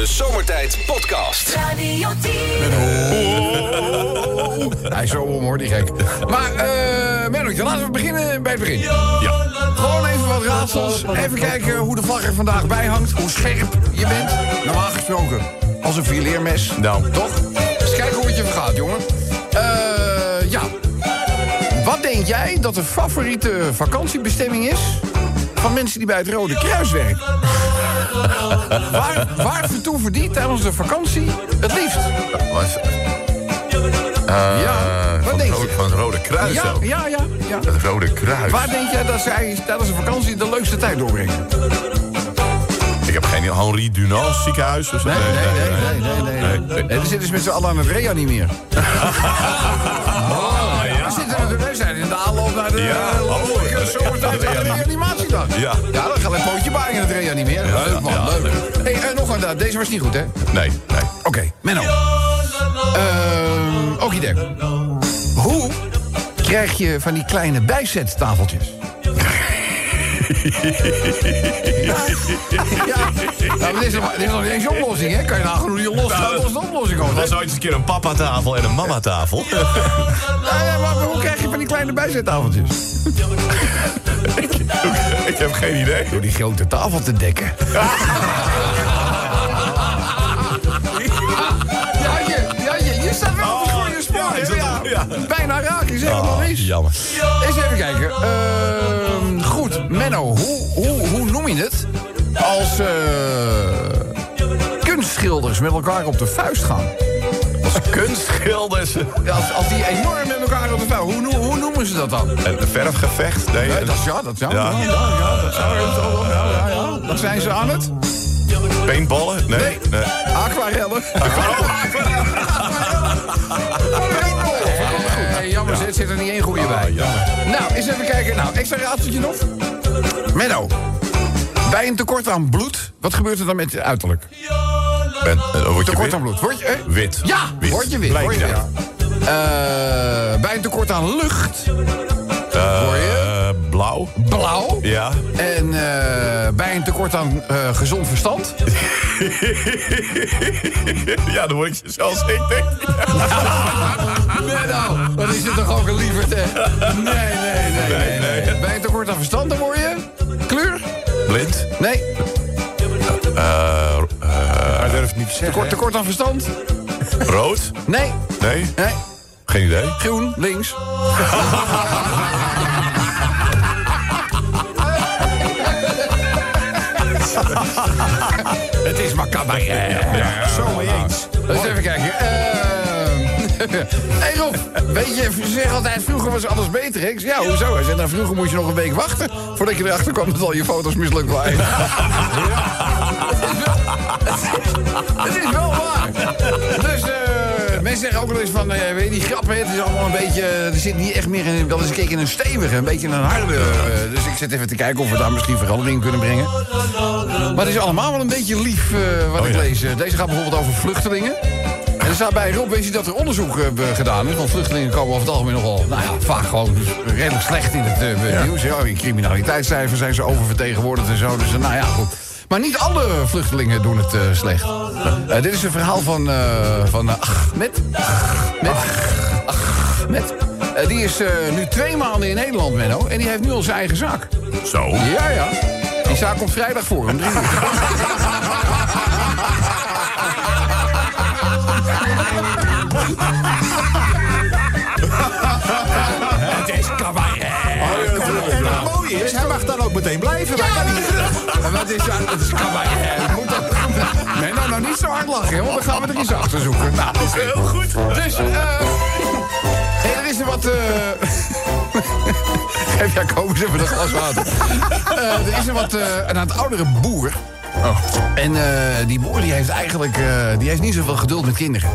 De Zomertijd Podcast. Radio 10. Hij is zo om hoor, die gek. Maar, eh Mennootje, laten we beginnen bij het begin. Ja. Gewoon even wat raadsels. Even kijken hoe de vlag er vandaag bij hangt. Hoe scherp je bent. Normaal gesproken. Als een fileermes. Nou. Toch? Eens kijken hoe het je vergaat, jongen. Eh, ja. Wat denk jij dat de favoriete vakantiebestemming is... van mensen die bij het Rode Kruis werken? waar, waar vertoeven die tijdens de vakantie het liefst? Was, Ja, wat van, denk het je? rode, van het Rode Kruis Ja, ook. ja, ja. ja. Het Rode Kruis. Waar denk jij dat zij tijdens de vakantie de leukste tijd doorbrengen? Ik heb geen Henri Dunant ziekenhuis. of zo. Nee, nee, nee, nee, nee, nee. nee. zitten ze met z'n allen aan het reanimeren. Met de aanloop naar de Ja. eh, van de reanimatiedag. Ja. Ja, dan gaan we een pootje bij in het reanimeren. Leuk man, leuk. Hey, eh, nog een, deze was niet goed, hè? Nee, nee. Oké, Menno. Ehm Okidek. Hoe krijg je van die kleine bijzettafeltjes? Ja, ja maar dit is, nog, dit is nog niet eens je oplossing, hè? Kan je nagaan hoe die los als de oplossing? Er hè? was ooit eens een keer een papa-tafel en een mama-tafel. Nou ja, maar hoe krijg je van die kleine bijzettafeltjes? ik heb geen idee. Door die grote tafel te dekken. Ja, je, ja, je, je staat wel op de goede spoor. Ja. Bijna raak, je zegt helemaal mis. Jammer. Eens even kijken. Ehm, goed, Menno, hoe, hoe, hoe noem je het als eh, kunstschilders met elkaar op de vuist gaan? Als kunstschilders. Als, als die enorm met elkaar op de vuist, hoe, hoe noemen ze dat dan? Een verfgevecht. Nee, dat, ja, dat. Ja. Ja, ja, dat zou. Ja, ja, zijn ze aan het. paintballen. Nee. Nee. nee. Aquarellen. Nee, jammer, zit, zit er niet één goede bij. Nou, eens even kijken. Nou, extra raadseltje nog. Menno, bij een tekort aan bloed, wat gebeurt er dan met je uiterlijk? Ben, eh, word je Tekort aan bloed. Word je, eh? Wit. Ja, Wit. word je wit. Word je ja. wit. Eh, bij een tekort aan lucht, Eh, je? Blauw. blauw. Ja. En eh, bij een tekort aan eh, gezond verstand, ja, dan word ik zoals ik denk. Menno, wat is het toch ook een lieverd, hè? Nee, nee, nee, nee. nee. Bij een tekort aan verstand, dan word je... Kleur? Blind. Nee. Hij durft niet te zeggen. Tekort, tekort aan verstand? Rood. Nee. Nee. Nee. Geen idee. Groen, links. Het is maar cabaret. Ja, zo mee eens. Dus even kijken. Hé hey Rob, weet je, ze zeggen altijd vroeger was alles beter. hè? Ik zeg, ja, hoezo? Hij zei, nou, vroeger moest je nog een week wachten... voordat je erachter kwam dat al je foto's mislukt waren. Het is wel waar. Dus eh, mensen zeggen ook wel eens van, eh, weet je, die grappen, het is allemaal een beetje, er zit niet echt meer in, wel eens een keer in een stevige, een beetje in een harde. eh, dus ik zit even te kijken of we daar misschien verandering in kunnen brengen. Maar het is allemaal wel een beetje lief eh, wat ik ja. lees. Eh, Deze gaat bijvoorbeeld over vluchtelingen. En er staat bij Rob, weet je dat er onderzoek eh, gedaan is? Want vluchtelingen komen over het algemeen nogal, nou ja, vaak gewoon redelijk slecht in het eh, nieuws. Ja, in criminaliteitscijfers zijn ze oververtegenwoordigd en zo. Dus eh, nou ja, goed. Maar niet alle vluchtelingen doen het eh, slecht. Eh, dit is een verhaal van, eh van Ahmed. Ahmed. Ahmed. Die is nu twee maanden in Nederland, Menno. En die heeft nu al zijn eigen zaak. Zo. Ja, ja. Die zaak komt vrijdag voor om drie uur. Is, hij mag dan ook meteen blijven. En wat is dat? Het. Moet dat... Nee, nou, nou niet zo hard lachen, want dan gaan we er iets achter zoeken. Nou, dat is heel goed. Dus, eh... hey, er is er wat... eh Geef jij komen eens even een glas water. Eh, er is er wat... eh een aan het oudere boer. En eh, die boer die heeft eigenlijk... eh, die heeft niet zoveel geduld met kinderen.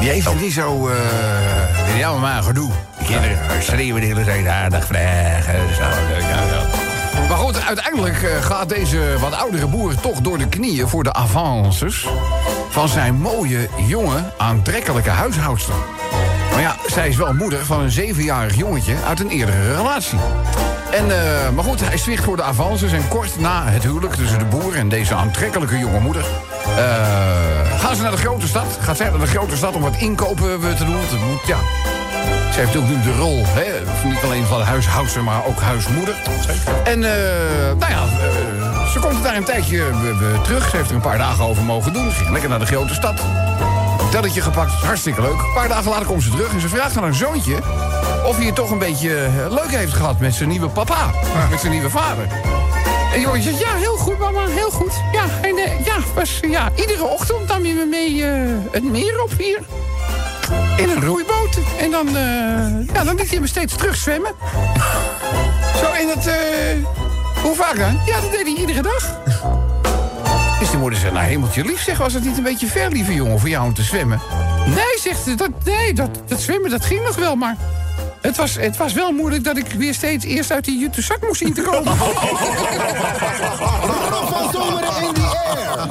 Die heeft het niet zo... eh ja, maar gedoe. Kinderen schreeuwen de hele tijd aardig vragen. Zo. Maar goed, uiteindelijk eh, gaat deze wat oudere boer toch door de knieën voor de avances van zijn mooie, jonge, aantrekkelijke huishoudster. Maar ja, zij is wel moeder van een zevenjarig jongetje uit een eerdere relatie. En, eh, maar goed, hij zwicht voor de avances en kort na het huwelijk tussen de boer en deze aantrekkelijke jonge moeder... eh, gaan ze naar de grote stad. Gaat zij naar de grote stad om wat inkopen te doen. Want moet, ja. Ze heeft ook nu de rol, hè, niet alleen van huishoudster, maar ook huismoeder. En, eh, nou ja, eh, ze komt daar een tijdje eh, terug. Ze heeft er een paar dagen over mogen doen. Ze ging lekker naar de grote stad. Hotelletje gepakt, hartstikke leuk. Een paar dagen later komt ze terug en ze vraagt aan haar zoontje... of hij het toch een beetje leuk heeft gehad met zijn nieuwe papa. Met zijn nieuwe vader. En jongetje zegt, ja, heel goed, mama, heel goed. Ja, en ja, was, ja, iedere ochtend nam je me mee het meer op hier. In een roeiboot. En dan, eh, ja, dan liet hij me steeds terug zwemmen. Zo in het, eh, hoe vaak dan? Ja, dat deed hij iedere dag. Dus die moeder zegt, nou hemeltje lief, zeg, was het niet een beetje ver, lieve jongen, voor jou om te zwemmen? Nee, zegt ze, dat, nee, dat, dat zwemmen, dat ging nog wel, maar... Het was, het was wel moeilijk dat ik weer steeds eerst uit die jute zak moest zien te komen. Van zomeren in the air.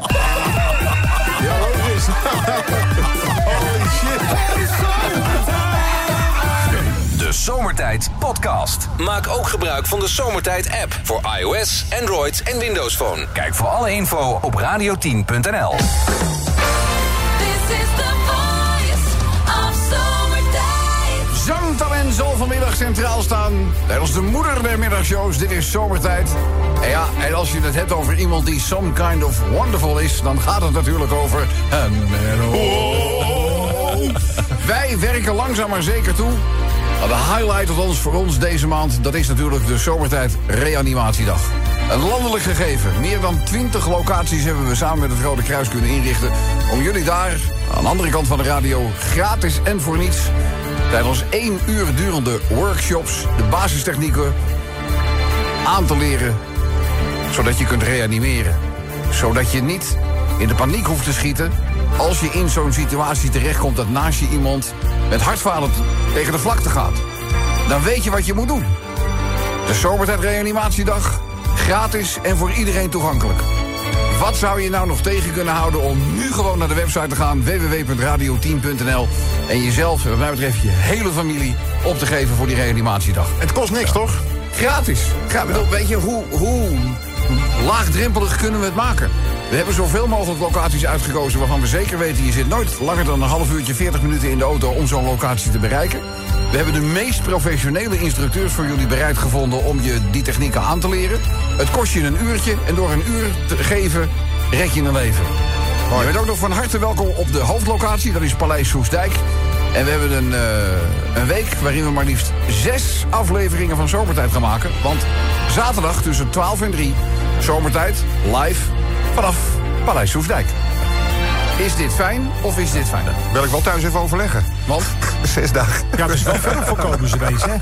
Ja, logisch. Holy shit. De Zomertijd Podcast. Maak ook gebruik van de Zomertijd app voor iOS, Android en Windows Phone. Kijk voor alle info op radio10.nl. This is the voice of zomertijd. Zangtalent zal vanmiddag centraal staan. Als de moeder der middagshows, dit is zomertijd. En ja, en als je het hebt over iemand die some kind of wonderful is... dan gaat het natuurlijk over... een Menno. Wij werken langzaam maar zeker toe. De highlight van ons voor ons deze maand... dat is natuurlijk de Zomertijd Reanimatiedag. Een landelijk gegeven. Meer dan 20 locaties hebben we samen met het Rode Kruis kunnen inrichten... om jullie daar, aan de andere kant van de radio, gratis en voor niets... tijdens één uur durende workshops de basistechnieken aan te leren... zodat je kunt reanimeren. Zodat je niet in de paniek hoeft te schieten... als je in zo'n situatie terechtkomt dat naast je iemand... met hartfalen tegen de vlakte gaat. Dan weet je wat je moet doen. De Zomertijd Reanimatiedag. Gratis en voor iedereen toegankelijk. Wat zou je nou nog tegen kunnen houden om nu gewoon naar de website te gaan... www.radio10.nl en jezelf, wat mij betreft je hele familie... op te geven voor die reanimatiedag. Het kost niks, toch? Gratis. Ga, weet je, hoe, hoe laagdrempelig kunnen we het maken? We hebben zoveel mogelijk locaties uitgekozen waarvan we zeker weten... je zit nooit langer dan een half uurtje, 40 minuten in de auto om zo'n locatie te bereiken. We hebben de meest professionele instructeurs voor jullie bereid gevonden... om je die technieken aan te leren. Het kost je een uurtje en door een uur te geven red je een leven. Je bent ook nog van harte welkom op de hoofdlocatie, dat is Paleis Soesdijk. En we hebben een, eh, een week waarin we maar liefst zes afleveringen van Zomertijd gaan maken. Want zaterdag tussen 12 en 3, Zomertijd, live vanaf Paleis Soesdijk. Is dit fijn of is dit fijn? Wil ik wel thuis even overleggen. Want Zes dagen. Ja, dat is wel ver voorkomen ze deze, hè?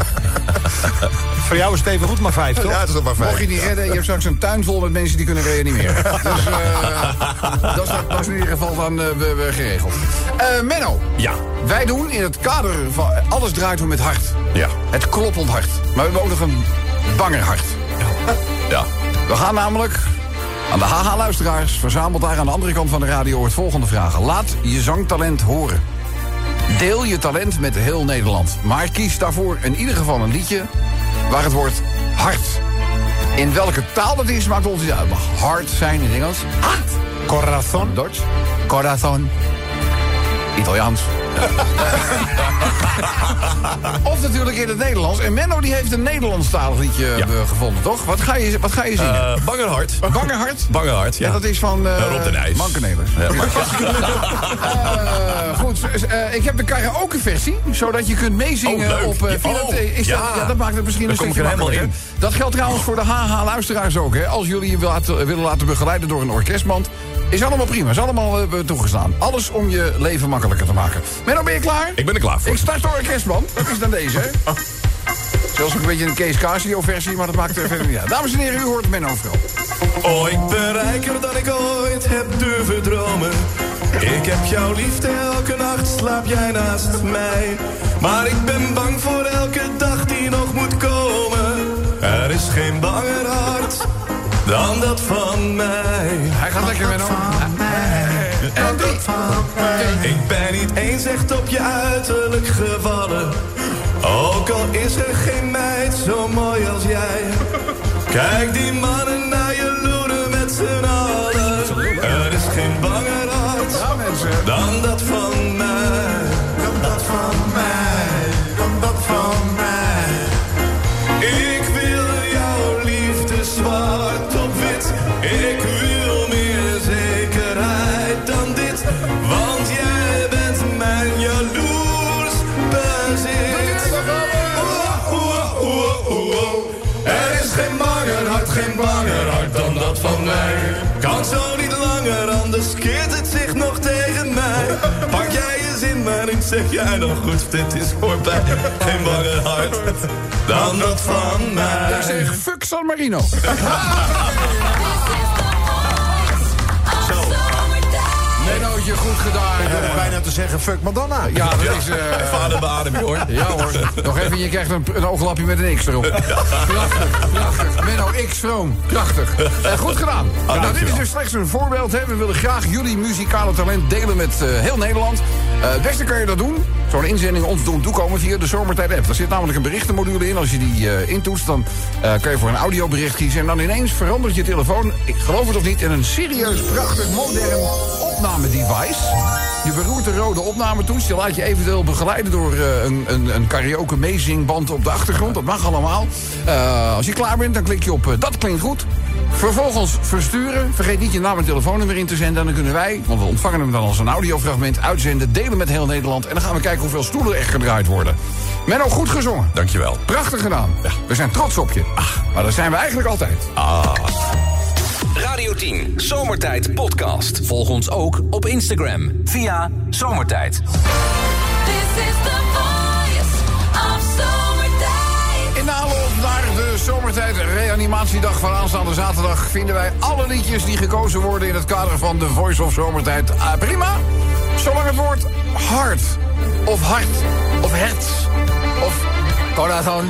Voor jou is het even goed, maar vijf, toch? Ja, het is nog maar vijf. mocht je niet redden, je hebt straks een tuin vol met mensen die kunnen reanimeren. dus eh, dat, is, dat is in ieder geval dan eh, we, we geregeld. Eh, Menno, Ja. wij doen in het kader van... Alles draait we met hart. Ja. Het kloppend hart. Maar we hebben ook nog een banger hart. Ja. We gaan namelijk aan de HH-luisteraars... verzameld daar aan de andere kant van de radio... het volgende vragen. Laat je zangtalent horen. Deel je talent met heel Nederland. Maar kies daarvoor in ieder geval een liedje... waar het woord hart... In welke taal dat is, maakt ons niet uit. Mag hard zijn in Engels. Hart. Corazon. Duits. Corazon. Italiaans. of natuurlijk in het Nederlands. En Menno die heeft een Nederlandstalig liedje Ja. eh, gevonden, toch? Wat ga je, wat ga je zingen? Uh, Bangerhart. Bangerhart? Bangerhart, ja. Ja, dat is van... eh Rob de Nijs. Mankenelers. Ja, goed, eh, ik heb de karaoke-versie, zodat je kunt meezingen Oh, op... via oh, is dat, ja, dat maakt het misschien een stukje. Dat geldt trouwens voor de HH-luisteraars ook. Hè. Als jullie je wil laten- willen laten begeleiden door een orkestband... is allemaal prima, is allemaal eh, toegestaan. Alles om je leven makkelijker te maken. Menno, ben je klaar? Ik ben er klaar voor. Ik start de orkestband. Dat is dan deze, hè? Zelfs ook een beetje een Kees Casio-versie, maar dat maakt er verder niet uit. Dames en heren, u hoort Menno vooral. Oh, ik ben rijker dan ik ooit heb durven dromen. Ik heb jouw liefde elke nacht, slaap jij naast mij. Maar ik ben bang voor elke dag die nog moet komen. Er is geen banger hart dan dat van mij. Hij gaat lekker, Menno. En drie. Ik ben niet eens echt op je uiterlijk gevallen. Ook al is er geen meid zo mooi als jij. Kijk die mannen naar je loeren met z'n allen. Er is geen banger hart dan dat van zeg jij nog goed, dit is voorbij. Geen banger hart dan dat van mij. Ik zeg, fuck San Marino. Mennootje, goed gedaan. Ik bijna te zeggen, fuck Madonna. Ja, dat is... eh, Vader beadem je hoor. Ja hoor, nog even, je krijgt een, een ooglapje met een X erop. Prachtig, prachtig. Menno X Vroom, prachtig. Eh, goed gedaan. nou, dit is dus slechts een voorbeeld. Hè. We willen graag jullie muzikale talent delen met eh, heel Nederland. Eh, het beste kan je dat doen. Zo'n inzending ons doen toekomen via de Zomertijd app. Daar zit namelijk een berichtenmodule in. Als je die eh, intoetst, dan eh, kan je voor een audiobericht kiezen. En dan ineens verandert je telefoon, ik geloof het of niet... in een serieus prachtig modern opnamedevice. Je beroert de rode opnametoets. Je laat je eventueel begeleiden door een, een, een karaoke meezingband op de achtergrond. Dat mag allemaal. Als je klaar bent, dan klik je op dat klinkt goed. Vervolgens versturen. Vergeet niet je naam en telefoonnummer in te zenden. En dan kunnen wij, want we ontvangen hem dan als een audiofragment, uitzenden, delen met heel Nederland. En dan gaan we kijken hoeveel stoelen er gedraaid worden. Menno, goed gezongen. Dankjewel. Prachtig gedaan. We zijn trots op je. Maar dat zijn we eigenlijk altijd. Radio 10 Zomertijd Podcast. Volg ons ook op Instagram via Zomertijd. This is the voice of zomertijd. In de aanloop naar de zomertijd reanimatiedag van aanstaande zaterdag... vinden wij alle liedjes die gekozen worden in het kader van de Voice of Zomertijd ah, prima. Zolang het woord hart of hart of hert of corazon...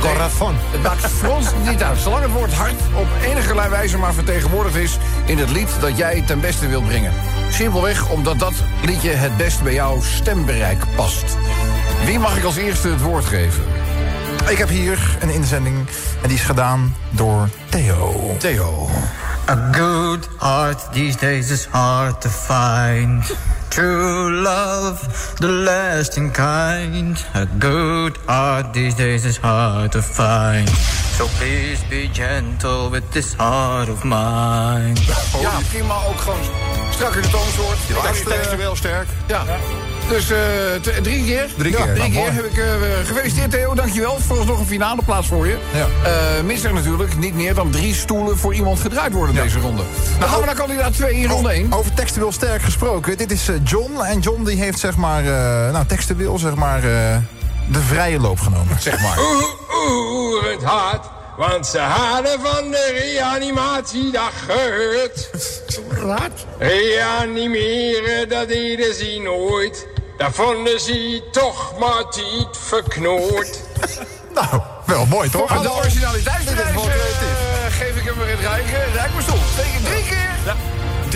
Corazon. Het maakt ons niet uit. Zolang het woord hart op enige wijze maar vertegenwoordigd is... in het lied dat jij ten beste wilt brengen. Simpelweg omdat dat liedje het best bij jouw stembereik past. Wie mag ik als eerste het woord geven? Ik heb hier een inzending en die is gedaan door Theo. Theo. A good heart these days is hard to find. True love, the lasting kind. A good heart these days is hard to find. So please be gentle with this heart of mine. Ja, prima ook gewoon strak in de toonsoort. Echt, eh, textueel sterk. Ja. Dus eh, drie keer. Drie Ja, keer. Drie Nou, keer mooi. heb ik eh, gefeliciteerd Theo, dankjewel. Volgens nog een finale plaats voor je. Ja. Eh, mis er natuurlijk niet meer dan drie stoelen voor iemand gedraaid worden deze ronde. Dan gaan we naar kandidaat 2 in ronde 1. Over textueel sterk gesproken. Dit is John. En John die heeft zeg maar, eh, nou textueel zeg maar, eh, de vrije loop genomen. Zeg maar. Oeh, oeh, het hart. Want ze hadden van de reanimatiedag gehoord. Raad. Reanimeren, dat deden ze nooit. Dat vonden ze toch maar niet verknoord. Nou, wel mooi toch? Voor de Dit creatief. eh, geef ik hem weer het rijke. Rijk me stoel. Drie, drie keer.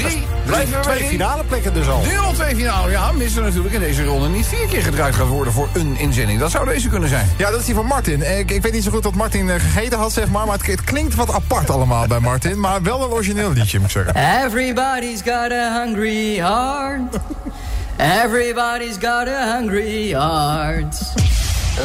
Drie. Blijven Twee finale plekken dus al. Nu al twee finale. Ja, missen natuurlijk in deze ronde niet vier keer gedraaid gaat worden voor een inzending. Dat zou deze kunnen zijn. Ja, dat is die van Martin. Ik, ik weet niet zo goed wat Martin eh, gegeten had, zeg maar. Maar het, het klinkt wat apart allemaal bij Martin. Maar wel een origineel liedje, moet ik zeggen. Everybody's got a hungry heart. Everybody's got a hungry heart.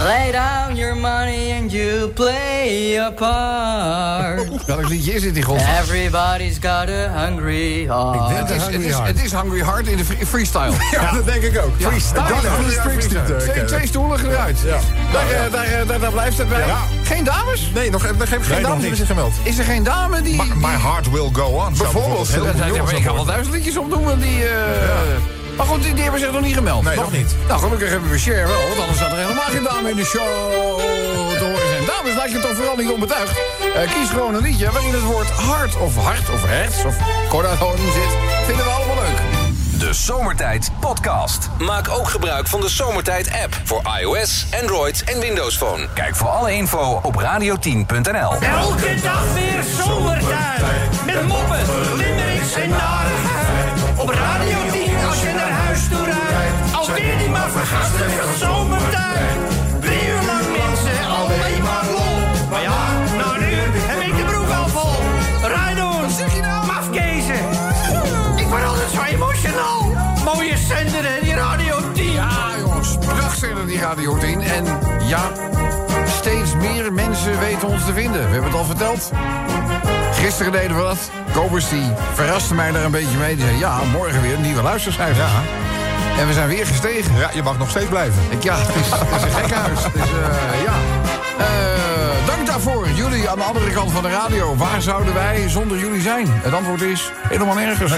Lay down your money and you play your part. Welk liedje is dit in God? Everybody's got a hungry heart. Het is, het, is, het is Hungry Heart in de free- freestyle. Ja, dat denk ik ook. Freestyle. Ja, Dat is ja, Springsteen te Twee, twee stoelen gedraaid. Ja. Daar, eh, daar, eh, daar, daar blijft het bij. Ja. Geen dames? Nee, nog, nog geen, geen nog dames hebben zich gemeld. Is er geen dame die... My, my heart will go on. Bijvoorbeeld. Ja, ja, maar ik ga wel duizend liedjes opdoen, want die... eh, Maar goed, die, die hebben zich nog niet gemeld. Nee, nog niet. Nou, gelukkig hebben we Cher wel, want anders zou er helemaal geen dame in de show te horen zijn. Dames, laat je toch vooral niet onbetuigd. Eh, kies gewoon een liedje waarin het woord hart of hart of herts of corazon zit. Vinden we allemaal leuk. De Zomertijd Podcast. Maak ook gebruik van de Zomertijd app voor iOS, Android en Windows Phone. Kijk voor alle info op radio10.nl. Elke dag weer zomertijd. Met moppen, limmerings en narigheid. Op Radio 10 als je naar huis toe rijdt. Alweer die maar vergasten van zomertijd. Drie uur lang mensen, alleen maar lol. Maar ja, nou nu heb ik de broek al vol. Rijdoen, mafkezen. Ik word altijd zo emotional. prachtzender, hè, die Radio 10. Ja, jongens, prachtzender die Radio 10. En ja, steeds meer mensen weten ons te vinden. We hebben het al verteld. Gisteren deden we dat. Kobus die verraste mij daar een beetje mee. Die zei, ja, morgen weer een nieuwe luistercijfer. Ja. En we zijn weer gestegen. Ja, je mag nog steeds blijven. Ik, ja, het is, het is een gekkenhuis. Dus eh, ja. Eh, dank daarvoor. Jullie aan de andere kant van de radio. Waar zouden wij zonder jullie zijn? Het antwoord is helemaal nergens.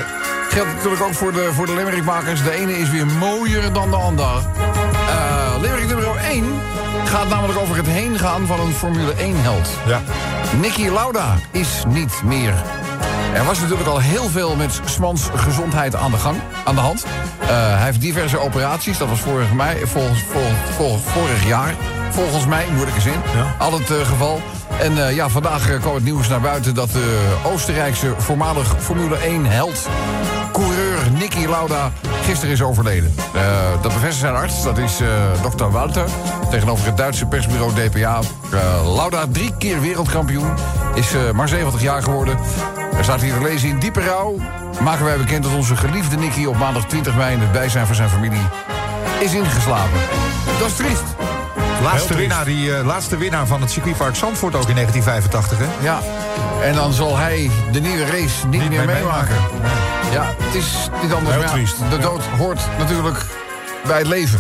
Geldt natuurlijk ook voor de, voor de Limerickmakers. De ene is weer mooier dan de ander. Eh Limerick nummer 1 gaat namelijk over het heen gaan van een Formule 1-held. Ja. Nicky Lauda is niet meer. Er was natuurlijk al heel veel met Smans gezondheid aan de gang, aan de hand. Eh, hij heeft diverse operaties, dat was vorig, mei, volgens, volgens, volgens- vorig jaar. Volgens mij, moeilijke zin, al het eh, geval. En eh, ja, vandaag kwam het nieuws naar buiten dat de Oostenrijkse voormalig Formule 1-held... coureur Nicky Lauda gisteren is overleden. Dat bevestigt zijn arts, dat is dokter Walter... tegenover het Duitse persbureau DPA. Eh, Lauda, drie keer wereldkampioen, is eh, maar 70 jaar geworden... Er staat hier te lezen in diepe rouw. Maken wij bekend dat onze geliefde Nicky op maandag 20 mei in het bijzijn van zijn familie is ingeslapen. Dat is triest. Laatste winnaar, die, eh, laatste winnaar van het circuitpark Zandvoort ook in 1985, hè? Ja. En dan zal hij de nieuwe race niet, meer meer meemaken. Ja, het is niet anders. Heel triest. De dood hoort natuurlijk bij het leven.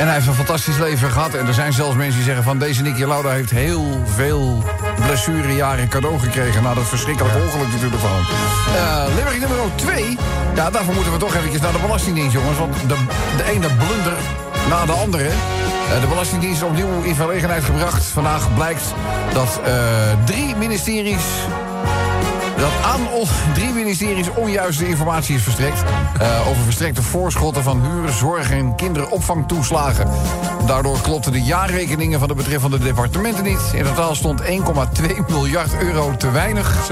En hij heeft een fantastisch leven gehad. En er zijn zelfs mensen die zeggen van... deze Nicky Lauda heeft heel veel blessurejaren cadeau gekregen... na dat verschrikkelijke ongeluk natuurlijk van hem. Eh Limerick nummer 2. Ja, daarvoor moeten we toch eventjes naar de Belastingdienst, jongens. Want de, de ene blunder na de andere... Eh, De Belastingdienst is opnieuw in verlegenheid gebracht. Vandaag blijkt dat eh, drie ministeries dat aan drie ministeries onjuiste informatie is verstrekt... eh, over verstrekte voorschotten van huur, zorg en kinderopvangtoeslagen. Daardoor klopten de jaarrekeningen van de betreffende departementen niet. In totaal stond 1,2 miljard euro te weinig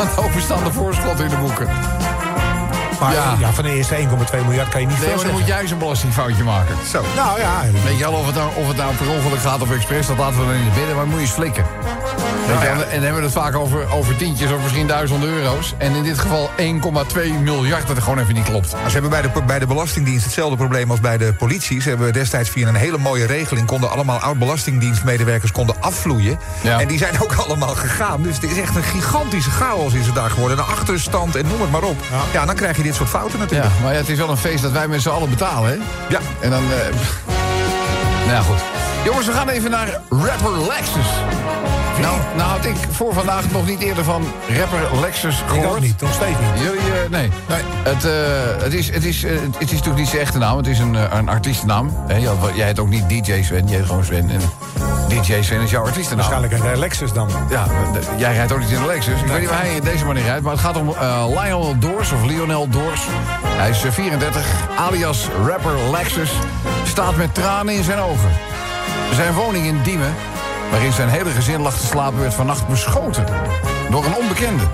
aan overstaande voorschotten in de boeken. Maar Ja. ja. van de eerste 1,2 miljard kan je niet Nee, veel dan moet jij eens een belastingfoutje maken. Zo. Nou ja, Weet je wel, of het, nou, of het nou per ongeluk gaat of expres, dat laten we dan in het midden, maar moet je eens flikken. Wel, En dan hebben we het vaak over, over tientjes of misschien duizenden euro's. En in dit geval 1,2 miljard, dat het gewoon even niet klopt. Nou, Ze hebben bij de, bij de Belastingdienst hetzelfde probleem als bij de politie. Ze hebben destijds via een hele mooie regeling... konden allemaal oud-belastingdienstmedewerkers konden afvloeien. Ja. En die zijn ook allemaal gegaan. Dus het is echt een gigantische chaos is het daar geworden. Een achterstand en noem het maar op. Ja, dan krijg je dit soort fouten Ja, natuurlijk. maar ja, het is wel een feest dat wij met z'n allen betalen, hè? Ja. En dan... eh, nou ja, goed. Jongens, we gaan even naar rapper Lexus. Nou, nou had ik voor vandaag nog niet eerder van rapper Lexus ik gehoord. ook niet. Nog steeds niet. Jullie, eh, nee. Het, eh, het, is, het, is, het is natuurlijk niet zijn echte naam. Het is een, een artiestennaam. Jij, jij heet ook niet DJ Sven, jij heet gewoon Sven. En DJ Sven is jouw artiestennaam. Waarschijnlijk een Lexus dan. Ja, jij rijdt ook niet in de Lexus. Ik weet niet waar hij deze manier rijdt. Maar het gaat om eh, Lionel Doors, of Lionel Doors. Hij is eh, 34, alias rapper Lexus. Staat met tranen in zijn ogen. Zijn woning in Diemen, waarin zijn hele gezin lag te slapen... werd vannacht beschoten door een onbekende.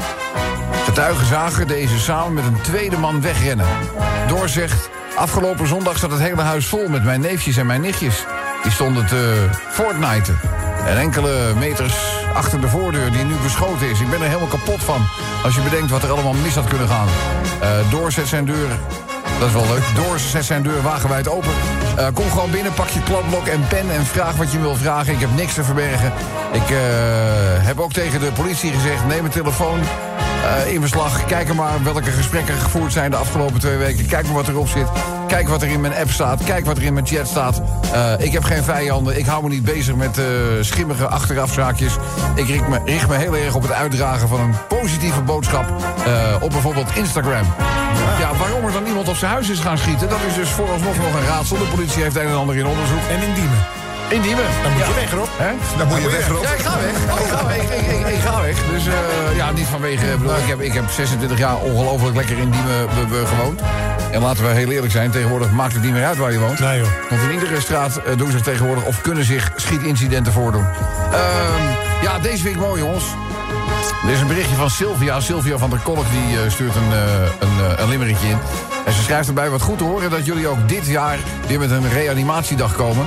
Getuigen zagen deze samen met een tweede man wegrennen. Door zegt, afgelopen zondag zat het hele huis vol met mijn neefjes en mijn nichtjes. Die stonden te fortniten. En enkele meters achter de voordeur die nu beschoten is. Ik ben er helemaal kapot van. Als je bedenkt wat er allemaal mis had kunnen gaan. Eh Door zet zijn deur dat is wel leuk. Door zet zijn deur wagenwijd open. Eh, kom gewoon binnen, pak je kladblok en pen en vraag wat je wil vragen. Ik heb niks te verbergen. Ik eh, heb ook tegen de politie gezegd, neem een telefoon in beslag. Kijk er maar welke gesprekken gevoerd zijn de afgelopen twee weken. Kijk maar wat erop zit. Kijk wat er in mijn app staat. Kijk wat er in mijn chat staat. Eh, ik heb geen vijanden. Ik hou me niet bezig met eh, schimmige achterafzaakjes. Ik richt me, richt me heel erg op het uitdragen van een positieve boodschap. eh, op bijvoorbeeld Instagram. Ja, waarom er dan iemand op zijn huis is gaan schieten... dat is dus vooralsnog nog een raadsel. De politie heeft een en ander in onderzoek. En in Diemen. In Diemen. Dan moet Ja. je weg, Rob. Hè? Dan moet je weg, Rob. Ja, ik ga weg. Ik ga weg. Ik, ik, ik ga weg. Dus eh, ja, niet vanwege... Ik, bedoel, ik, heb, ik heb 26 jaar ongelooflijk lekker in Diemen be- be- gewoond. En laten we heel eerlijk zijn, tegenwoordig maakt het niet meer uit waar je woont. Nee, joh. Want in iedere straat eh, doen zich tegenwoordig of kunnen zich schietincidenten voordoen. Ehm, ja, deze week mooi, jongens. Er is een berichtje van Sylvia. Sylvia van der Kolk die eh, stuurt een, eh, een, eh, een limmerikje in. En ze schrijft erbij wat goed te horen dat jullie ook dit jaar weer met een reanimatiedag komen.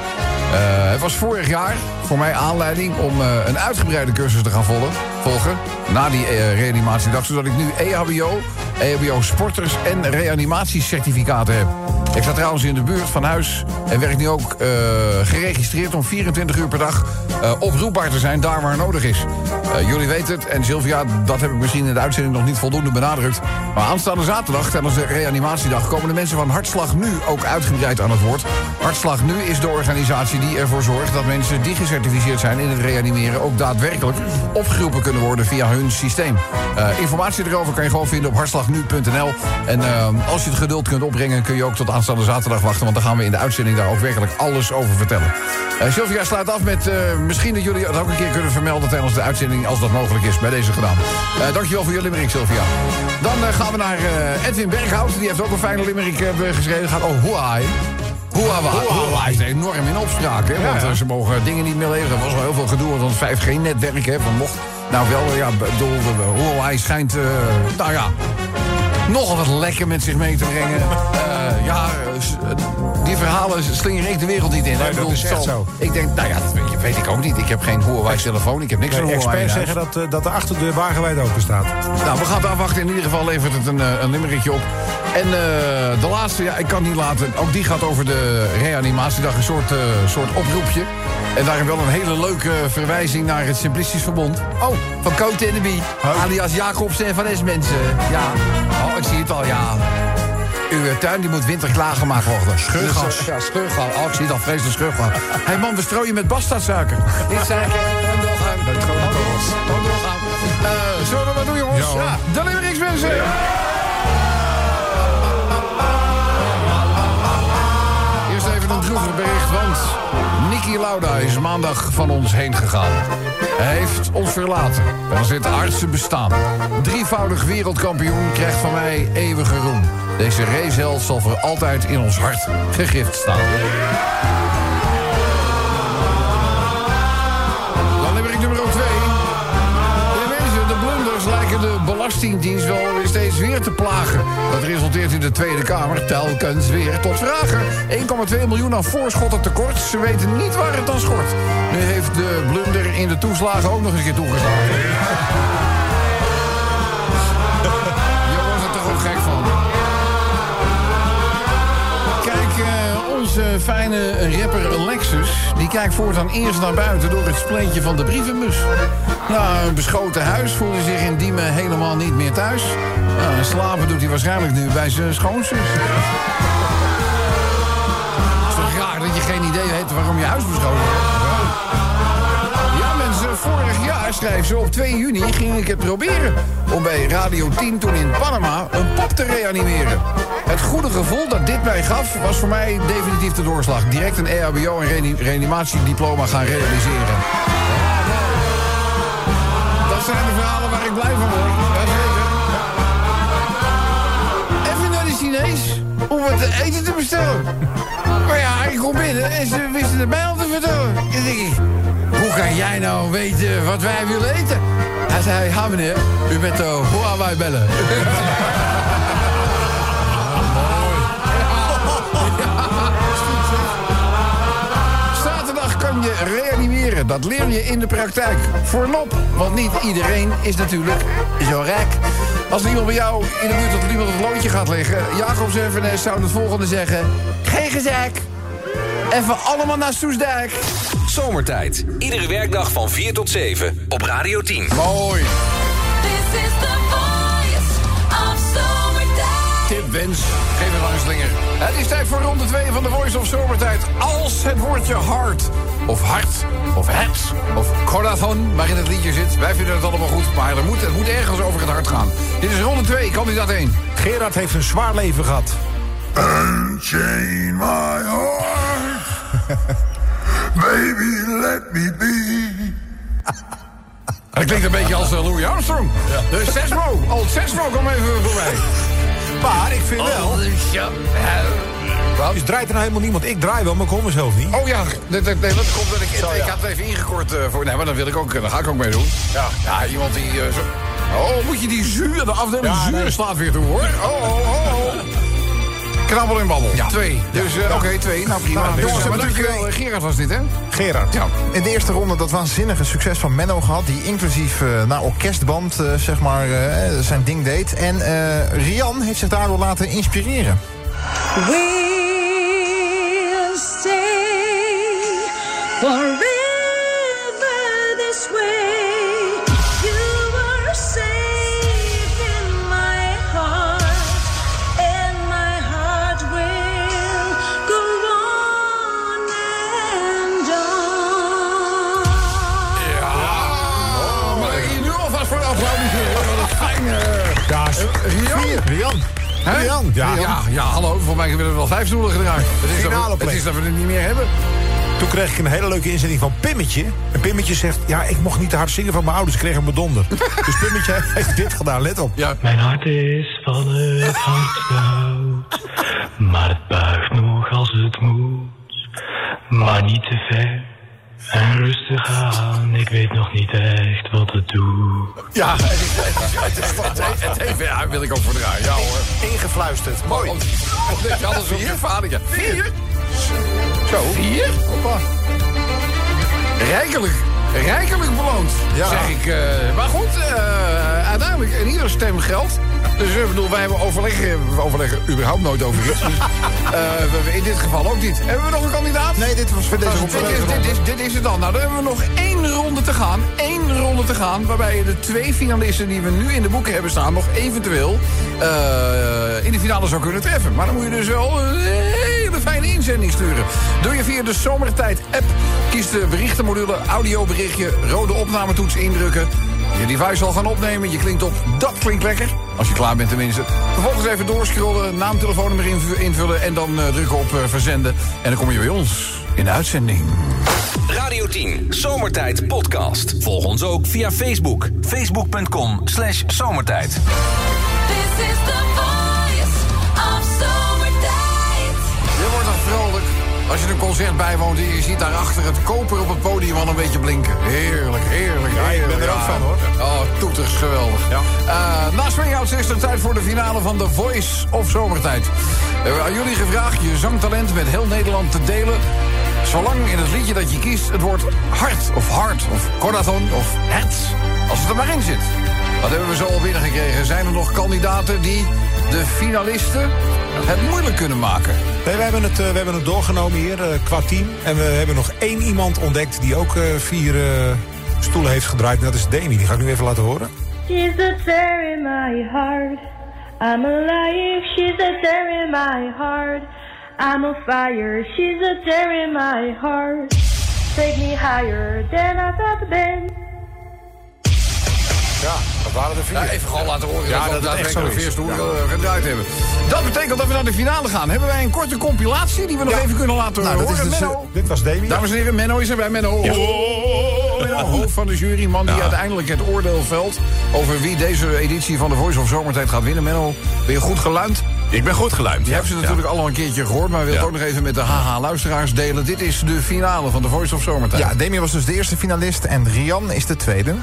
Eh, het was vorig jaar voor mij aanleiding om eh, een uitgebreide cursus te gaan volgen. volgen na die eh, reanimatiedag. Zodat ik nu EHBO EHBO sporters en reanimatiecertificaten hebt. Ik sta trouwens in de buurt van huis en werk nu ook eh, geregistreerd om 24 uur per dag eh, oproepbaar te zijn daar waar nodig is. Eh, jullie weten het en Sylvia, dat heb ik misschien in de uitzending nog niet voldoende benadrukt. Maar aanstaande zaterdag tijdens de reanimatiedag komen de mensen van Hartslag Nu ook uitgebreid aan het woord. Hartslag Nu is de organisatie die ervoor zorgt dat mensen die gecertificeerd zijn in het reanimeren ook daadwerkelijk opgeroepen kunnen worden via hun systeem. Informatie erover kan je gewoon vinden op hartslagnu.nl. En als je het geduld kunt opbrengen, kun je ook tot aanstaande zaterdag wachten. Want dan gaan we in de uitzending daar ook werkelijk alles over vertellen. Eh Sylvia sluit af met eh, misschien dat jullie het ook een keer kunnen vermelden tijdens de uitzending, als dat mogelijk is, bij deze gedaan. Eh dankjewel voor je limerick, Sylvia. Dan gaan we naar Edwin Berghout. Die heeft ook een fijne limerick geschreven. Gaat oh, Huawei. Huawei. Is enorm in opspraak, hè? Want ze mogen dingen niet meer leveren. Er was wel heel veel gedoe, want het 5G-netwerk, hè, van mocht... Nou wel, ja, bedoel, Huawei schijnt, nou ja, nogal wat lekker met zich mee te brengen. Eh, ja, s- die verhalen slingeren ik de wereld niet in. Nee, Ik dat is echt zo. Ik denk, nou ja, dat weet, weet ik ook niet. Ik heb geen Huawei-telefoon, ik heb niks Nee, van Huawei. experts zeggen dat, eh, dat de achterdeur wagenwijd open staat. Nou, we gaan het afwachten. In ieder geval levert het een, eh, een limmerikje op. En de laatste, ja, ik kan niet laten. Ook die gaat over de reanimatiedag. Een soort, soort oproepje. En daarin wel een hele leuke verwijzing naar het Simplistisch Verbond. Oh, van Cote en de Bie. Alias Jacobsen en Van Es mensen. Ja, oh, ik zie het al, ja. Uw eh, tuin die moet winter klaargemaakt worden. Scheurgas. Dus, ja, scheurgas. Oh, ik zie het al, vreselijk scheurgas. Hé hey man, we strooien met bastardsuiker. Niet suiker, gewoon doorgaan. Gewoon doorgaan. Eh, zullen we wat doen, jongens? Ja. De Limericks, mensen. Bericht, want Niki Lauda is maandag van ons heen gegaan. Hij heeft ons verlaten. Dan zit artsen bestaan. Drievoudig wereldkampioen krijgt van mij eeuwige roem. Deze raceheld zal voor altijd in ons hart gegrift staan. Belastingdienst wel steeds weer te plagen. Dat resulteert in de Tweede Kamer telkens weer tot vragen. 1,2 miljoen aan voorschotten tekort. Ze weten niet waar het aan schort. Nu heeft de blunder in de toeslagen ook nog een keer toegeslagen. Onze fijne rapper Lexus... die kijkt voortaan eerst naar buiten door het spleetje van de brievenbus. Na een beschoten huis voelt hij zich in Diemen helemaal niet meer thuis. Nou, en slapen doet hij waarschijnlijk nu bij zijn schoonzus. Het is toch raar dat je geen idee hebt waarom je huis beschoten wordt? Ja, mensen, vorig jaar, schrijft ze, op 2 juni ging ik het proberen... om bij Radio 10 toen in Panama een pop te reanimeren. Het goede gevoel dat dit mij gaf, was voor mij definitief de doorslag. Direct een EHBO en reani- reanimatiediploma gaan realiseren. Dat zijn de verhalen waar ik blij van word. Even naar de Chinees om te eten te bestellen. Maar ja, ik kom binnen en ze wisten het mij al te vertellen. Ik, hoe kan jij nou weten wat wij willen eten? Hij zei, ja meneer, u bent de Huawei bellen. Je reanimeren. Dat leer je in de praktijk. Voorlop, want niet iedereen is natuurlijk zo rijk. Als er iemand bij jou in de buurt dat er iemand het loodje gaat leggen... Jacobs en Vernes zouden het volgende zeggen... Geen gezeik. Even allemaal naar Soesdijk. Zomertijd. Iedere werkdag van 4 tot 7 op Radio 10. Mooi. This is the Wens, geef het lange slinger. Het is tijd voor ronde 2 van de Voice of Zomertijd. Als het woordje hard, of hart, of het, of corazon, maar in het liedje zit. Wij vinden het allemaal goed, maar er moet, het moet ergens over het hart gaan. Dit is ronde 2, kandidaat 1. Gerard heeft een zwaar leven gehad. Unchain my heart. Baby, let me be. Dat klinkt een beetje als eh, Louis Armstrong. De Sesmo, old Sesmo, kom even voorbij. Maar ik vind wel... Wat? Dus draait er nou helemaal niemand. Ik draai wel, maar ik hoor mezelf niet. Oh ja, nee, dat komt dat ik, Zo, ik ja. had het even ingekort eh, voor. Nee, maar dan wil ik ook, daar ga ik ook mee doen. Ja, ja iemand die. eh, zo, oh, moet je die zuur, de afdeling Ja, zuur nee. slaat weer toe hoor. Oh, oh, oh. Knabbel en babbel. Twee. Dus eh, oké, twee. Nou prima. Nou, Jongens, dus, maar eh, dankjewel. Eh, Gerard was dit, hè? Gerard. Ja. In de eerste ronde dat waanzinnige succes van Menno gehad... die inclusief eh naar orkestband eh, zeg maar, eh, zijn ding deed. En eh, Rian heeft zich daardoor laten inspireren. We'll stay forever Rian? Rian. Hè? Rian. Ja, ja, ja, hallo. Voor mij hebben we wel vijf stoelen gedraaid. Het is, dat we, het is dat we het niet meer hebben. Toen kreeg ik een hele leuke inzending van Pimmetje. En Pimmetje zegt, ja, ik mocht niet te hard zingen van mijn ouders. Ik kreeg een bedonder. dus Pimmetje heeft dit gedaan, let op. Ja. Mijn hart is van het hout, maar het buigt nog als het moet. Maar niet te ver en rustig aan, ik weet nog niet echt wat het doet. Ja, het, is, het, is, het, is, het, het, heeft, ja, wil ik ook voor draaien. Ja hoor. Ingefluisterd, mooi. Dat je alles op je vader. Vier? Zo. Vier? Hoppa. Rijkelijk. Rijkelijk beloond, Ja. zeg ik. eh, maar goed, eh, uiteindelijk in ieder stem geldt. Dus ik bedoel, wij hebben overleggen, we overleggen überhaupt nooit over iets. Dus, eh, in dit geval ook niet. Hebben we nog een kandidaat? Nee, dit was voor deze Dit ronde. is, dit, is, dit is het dan. Nou, dan hebben we nog één ronde te gaan. Eén ronde te gaan. Waarbij je de twee finalisten die we nu in de boeken hebben staan... nog eventueel eh, in de finale zou kunnen treffen. Maar dan moet je dus wel een hele fijne inzending sturen. Doe je via de Zomertijd-app. Kies de berichtenmodule, audioberichtje, rode opnametoets indrukken. Je device zal gaan opnemen. Je klinkt op, dat klinkt lekker. Als je klaar bent tenminste. Vervolgens even doorscrollen, naam, telefoonnummer inv- invullen... en dan eh, drukken op eh, verzenden. En dan kom je bij ons in de uitzending. Radio 10, Zomertijd Podcast. Volg ons ook via Facebook. Facebook.com slash zomertijd. This is the als je een concert bijwoont en je ziet daarachter het koper op het podium al een beetje blinken. Heerlijk, heerlijk. Ja, ik ben er ook van, hoor. Oh, toeters, geweldig. Ja. Eh, na Swingouts is het tijd voor de finale van The Voice of Zomertijd. We hebben aan jullie gevraagd je zangtalent met heel Nederland te delen. Zolang in het liedje dat je kiest het woord hart of hart of corazon of herz, als het er maar in zit. Wat hebben we zo al binnengekregen? Zijn er nog kandidaten die de finalisten het moeilijk kunnen maken? Nee, we, hebben het, eh, we hebben het doorgenomen hier eh, qua team. En we hebben nog één iemand ontdekt die ook eh, vier eh, stoelen heeft gedraaid. En dat is Demi. Die ga ik nu even laten horen. She's a tear in my heart. I'm alive. She's a tear in my heart. I'm a fire. She's a tear in my heart. Take me higher than I've ever been. Ja, waren er vier. Ja, even gewoon laten horen Ja, dat we dat het echt zo is. de veerstoel eh, gedraaid hebben. Dat betekent dat we naar de finale gaan. Hebben wij een korte compilatie die we nog Ja. even kunnen laten Nou, dat horen? is dus, Menno? Dit was Demi. Dames en heren, Menno is erbij. Menno, oh, Menno, hoofd van de jury. Man die uiteindelijk het oordeel velt over wie deze editie van de Voice of Zomertijd gaat winnen. Menno, ben je goed geluimd? Ik ben goed geluimd. Je hebt ze natuurlijk al een keertje gehoord, maar we willen Ja. het ook nog even met de HH-luisteraars delen. Dit is de finale van de Voice of Zomertijd. Ja, Demi was dus de eerste finalist en Rian is de tweede.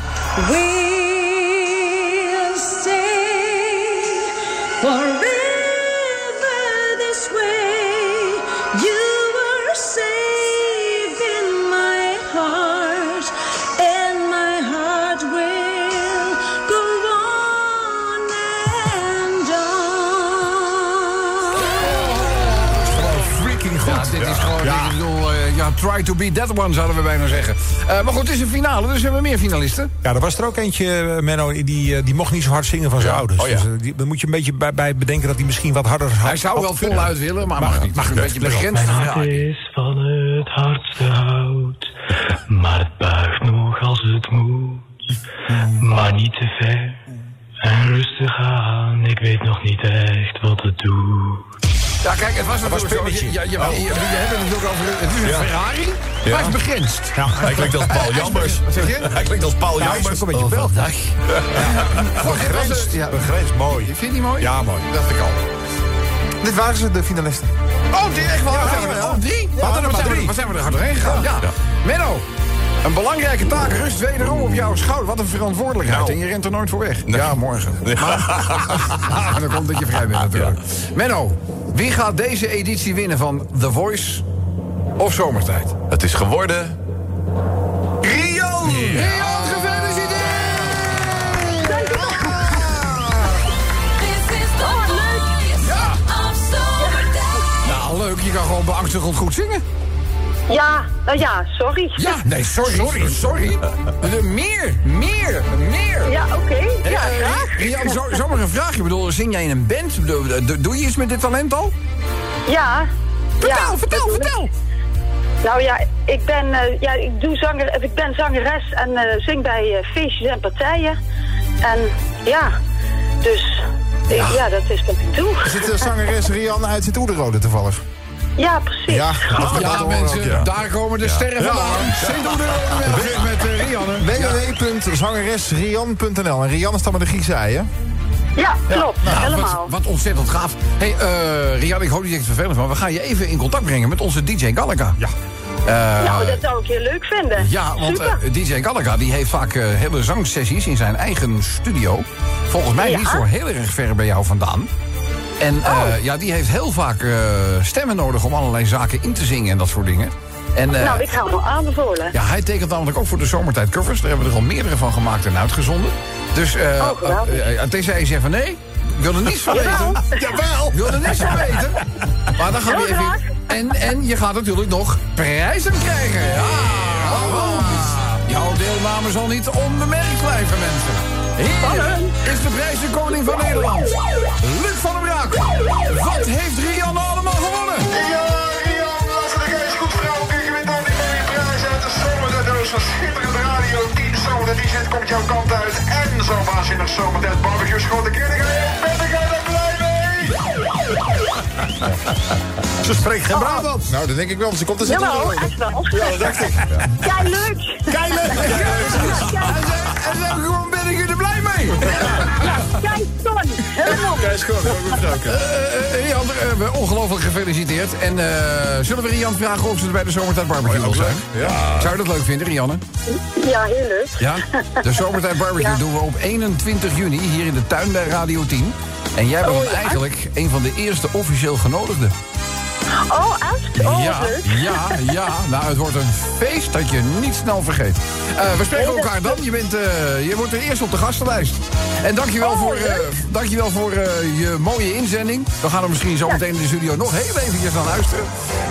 On. Freaking goed. Ja, dit is gewoon, ik bedoel, eh, ja, try to beat that one, zouden we bijna zeggen. Eh, maar goed, het is een finale, dus we hebben meer finalisten. Ja, er was er ook eentje, eh, Menno, die, die mocht niet zo hard zingen van zijn ouders. Oh, ja. Dus, die, dan moet je een beetje bij, bij bedenken dat hij misschien wat harder had. Hij zou wel voluit willen, maar mag niet. mag een beetje begrensd. Mijn hart is van het hardste hout, maar het buigt nog als het moet. Maar niet te ver en rustig aan, ik weet nog niet echt wat het doet. Ja, kijk, het was natuurlijk zo. Pimmetje. Je, je, je, je, je hebt het natuurlijk over. Het is een Ja. Ferrari, maar het is begrensd. Ja, Hij klinkt als Paul Jambers. Wat zeg je? Hij klinkt als Paul Ja, hij is Jambers. ook een beetje was Begrensd, het. Ja. begrensd, mooi. Vind je die mooi? Ja, mooi. Dat dacht ik al. Dit waren ze, de finalisten. Oh, dit echt wel. Wat zijn we er? Oh, drie? Wat hadden maar zijn we- drie. Wat zijn we er hard doorheen gegaan? Ja. Menno, een belangrijke taak rust wederom op jouw schouder. Wat een verantwoordelijkheid. Nou. En je rent er nooit voor weg. Ja, morgen. Maar, en dan komt dat je vrij bent natuurlijk. Menno, Wie gaat deze editie winnen van The Voice of Zomertijd? Het is geworden... Rian! Rian, gefeliciteerd! Nou, leuk. Je kan gewoon beangstigend goed zingen. Ja, nou ja, sorry. Ja, nee, sorry. Sorry, sorry. Eh, Meer, meer, meer. Ja, oké. Ja, Eh, eh, graag. Rian, zo, zomaar een vraagje. Ik bedoel, zing jij in een band? Doe, doe- doe je iets met dit talent al? Ja. Vertel, ja, vertel, vertel. Nou ja, ik ben, eh, ja, ik doe zanger, ik ben zangeres en eh, zing bij eh, feestjes en partijen. En ja, dus ik- ja. dat is wat ik doe. Zit de zangeres Rian uit het Oederode toevallig? Ja, precies. Ja, we mensen, ook, ja. daar komen de sterren Ja. vandaan. Sint Oederode met uh, Rianne. www.zangeresrian.nl En Rian is dan met de Griekse ei, hè? Ja, klopt. Nou, helemaal. Wat, wat ontzettend gaaf. hey, eh Rian, ik hoop dat je het vervelend van. We gaan je even in contact brengen met onze DJ Gallagher. Ja. nou, dat zou ik heel leuk vinden. Ja, want Super. eh, DJ Gallagher die heeft vaak eh, hele zangsessies in zijn eigen studio. Volgens mij Ja. niet zo heel erg ver bij jou vandaan. En Oh. eh, ja, die heeft heel vaak eh, stemmen nodig om allerlei zaken in te zingen en dat soort dingen. En, eh, nou, ik ga hem al aanbevolen. ja, hij tekent namelijk ook voor de zomertijd covers. Daar hebben we er al meerdere van gemaakt en uitgezonden. Dus eh Oh, tenzij je zegt van nee, ik wil er niets van weten. Jawel! Ik wil er niets van weten. Maar dan gaan we even... En, en je gaat natuurlijk nog prijzen krijgen. Ja, want jouw deelname zal niet onbemerkt blijven, mensen. Hier is de prijzenkoning van Nederland. Luc van der Wat heeft Rianne allemaal gewonnen? Ja, Rian, laten we eens goed vrouwen. Je wint al die mooie prijzen uit de zomerdoos van schitterende radio. 10 zomer, die zit komt jouw kant uit. En zo waanzinnig zomertijd barbecue schoten. Ken Ze spreekt geen Brabant. Nou, dat denk ik wel, want ze komt er zitten. Jawel, echt wel. Ja, dat dacht ik. Kei leuk. Keilen! En dan gewoon ben ik er blij mee. Kei ton. Helemaal. Kijk, schoon, goed gebruiken. Eh, eh, Rian, eh, we- ongelooflijk gefeliciteerd. En eh, zullen we Rian vragen of ze er bij de zomertijd barbecue wil zijn? Ja. Zou je dat leuk vinden, Rianne? Ja, heel leuk. Ja? De zomertijd barbecue Ja. doen we op 21 juni hier in de tuin bij Radio 10. En jij bent Oh, ja? eigenlijk een van de eerste officieel genodigden. Oh, echt? Oh, ja, ja, ja. Nou, het wordt een feest dat je niet snel vergeet. Eh, we spreken elkaar dan. Je, bent, eh, je wordt er eerst op de gastenlijst. En dankjewel Oh, voor, leuk. dankjewel voor je mooie inzending. We gaan er misschien zo meteen in de studio nog heel eventjes naar luisteren.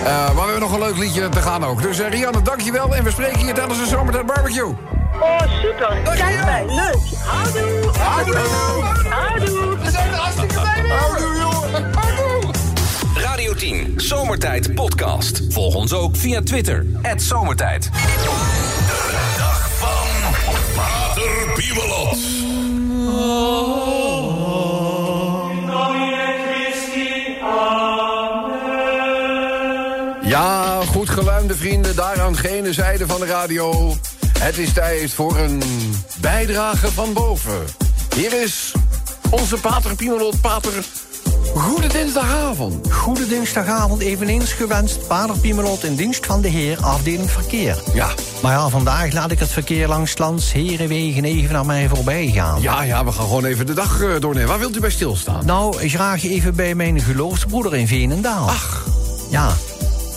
Maar we hebben nog een leuk liedje te gaan ook. Dus uh, Rianne, dankjewel. En we spreken hier tijdens de zomertijd barbecue. Oh, super. Kijk bij. Leuk. Houdoe. Houdoe. Houdoe. 10, Zomertijd Podcast. Volg ons ook via Twitter, Zomertijd. Dag van Pater Piemelot. Ja, goed geluimde vrienden, daar aan gene zijde van de radio. Het is tijd voor een bijdrage van boven. Hier is onze pater Piemelot, pater. Goede dinsdagavond. Goede dinsdagavond, eveneens gewenst. Pater Piemelot in dienst van de heer, afdeling verkeer. Ja. Maar ja, vandaag laat ik het verkeer langs lands Herenwegen even naar mij voorbij gaan. Ja, ja, we gaan gewoon even de dag eh, doornemen. Waar wilt u bij stilstaan? Nou, graag even bij mijn geloofsbroeder in Veenendaal. Ach. Ja.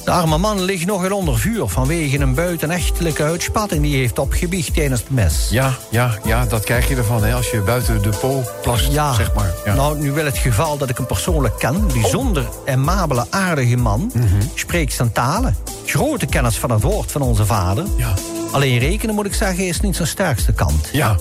De arme man ligt nogal onder vuur vanwege een buitenechtelijke uitspatting die hij heeft opgebiecht tijdens de mes. Ja, ja, ja, dat krijg je ervan hè, als je buiten de po plast, Ja, zeg maar. Ja. Nou, nu wel het geval dat ik hem persoonlijk ken. Een bijzonder amabele, aardige man. Mhm. Spreekt zijn talen. Grote kennis van het woord van onze vader. Ja. Alleen rekenen, moet ik zeggen, is niet zijn sterkste kant. Ja,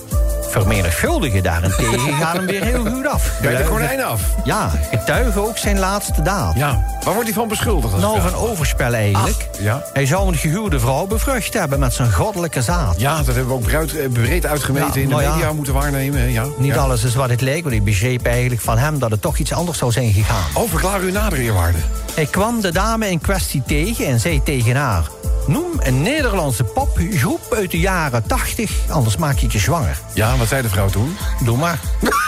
Vermenigvuldigen daarentegen gaat hem weer heel goed af. bij de konijn af. Ja, getuigen ook zijn laatste daad. Ja, waar wordt hij van beschuldigd? Nou, van overspel eigenlijk. Ach, ja. Hij zou een gehuwde vrouw bevrucht hebben met zijn goddelijke zaad. Ja, dat hebben we ook breed, eh, breed uitgemeten Ja, in de nou ja. media moeten waarnemen. Ja. Niet alles is wat het lijkt, want ik begreep eigenlijk van hem dat het toch iets anders zou zijn gegaan. Oh, verklaar u nader, eerwaarde. Hij kwam de dame in kwestie tegen en zei tegen haar... Noem een Nederlandse popgroep uit de jaren 80, anders maak ik je zwanger. Ja, wat zei de vrouw toen? Doe maar.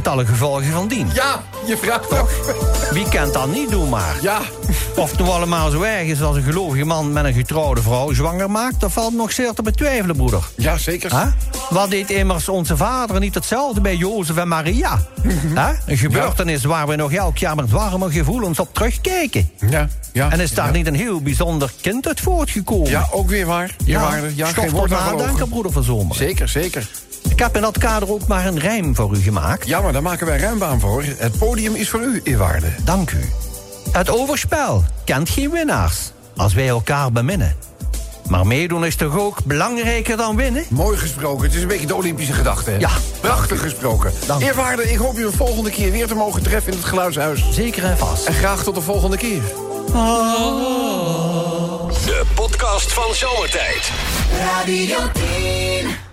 Met alle gevolgen van dien. Ja, je vraagt toch. Wie kent dat niet doen maar? Ja. Of het nou allemaal zo erg is als een gelovige man met een getrouwde vrouw zwanger maakt... dat valt nog zeer te betwijfelen, broeder. Ja, zeker. Huh? Wat deed immers onze vader niet hetzelfde bij Jozef en Maria? Huh? Een gebeurtenis waar we nog elk jaar met warme gevoelens op terugkijken. Ja, ja. En is daar ja. niet een heel bijzonder kind uit voortgekomen? Ja, ook weer waar. Ja, ja stof geen woord aan broeder van Zomer. Zeker, zeker. Ik heb in dat kader ook maar een rijm voor u gemaakt. Ja, maar daar maken wij ruim baan voor. Het podium is voor u, eerwaarde. Dank u. Het overspel kent geen winnaars als wij elkaar beminnen. Maar meedoen is toch ook belangrijker dan winnen? Mooi gesproken. Het is een beetje de Olympische gedachte. hè? Ja. Prachtig gesproken. Dank. Eerwaarde, ik hoop u een volgende keer weer te mogen treffen in het geluidshuis. Zeker en vast. En graag tot de volgende keer. De podcast van Zomertijd. Radio 10.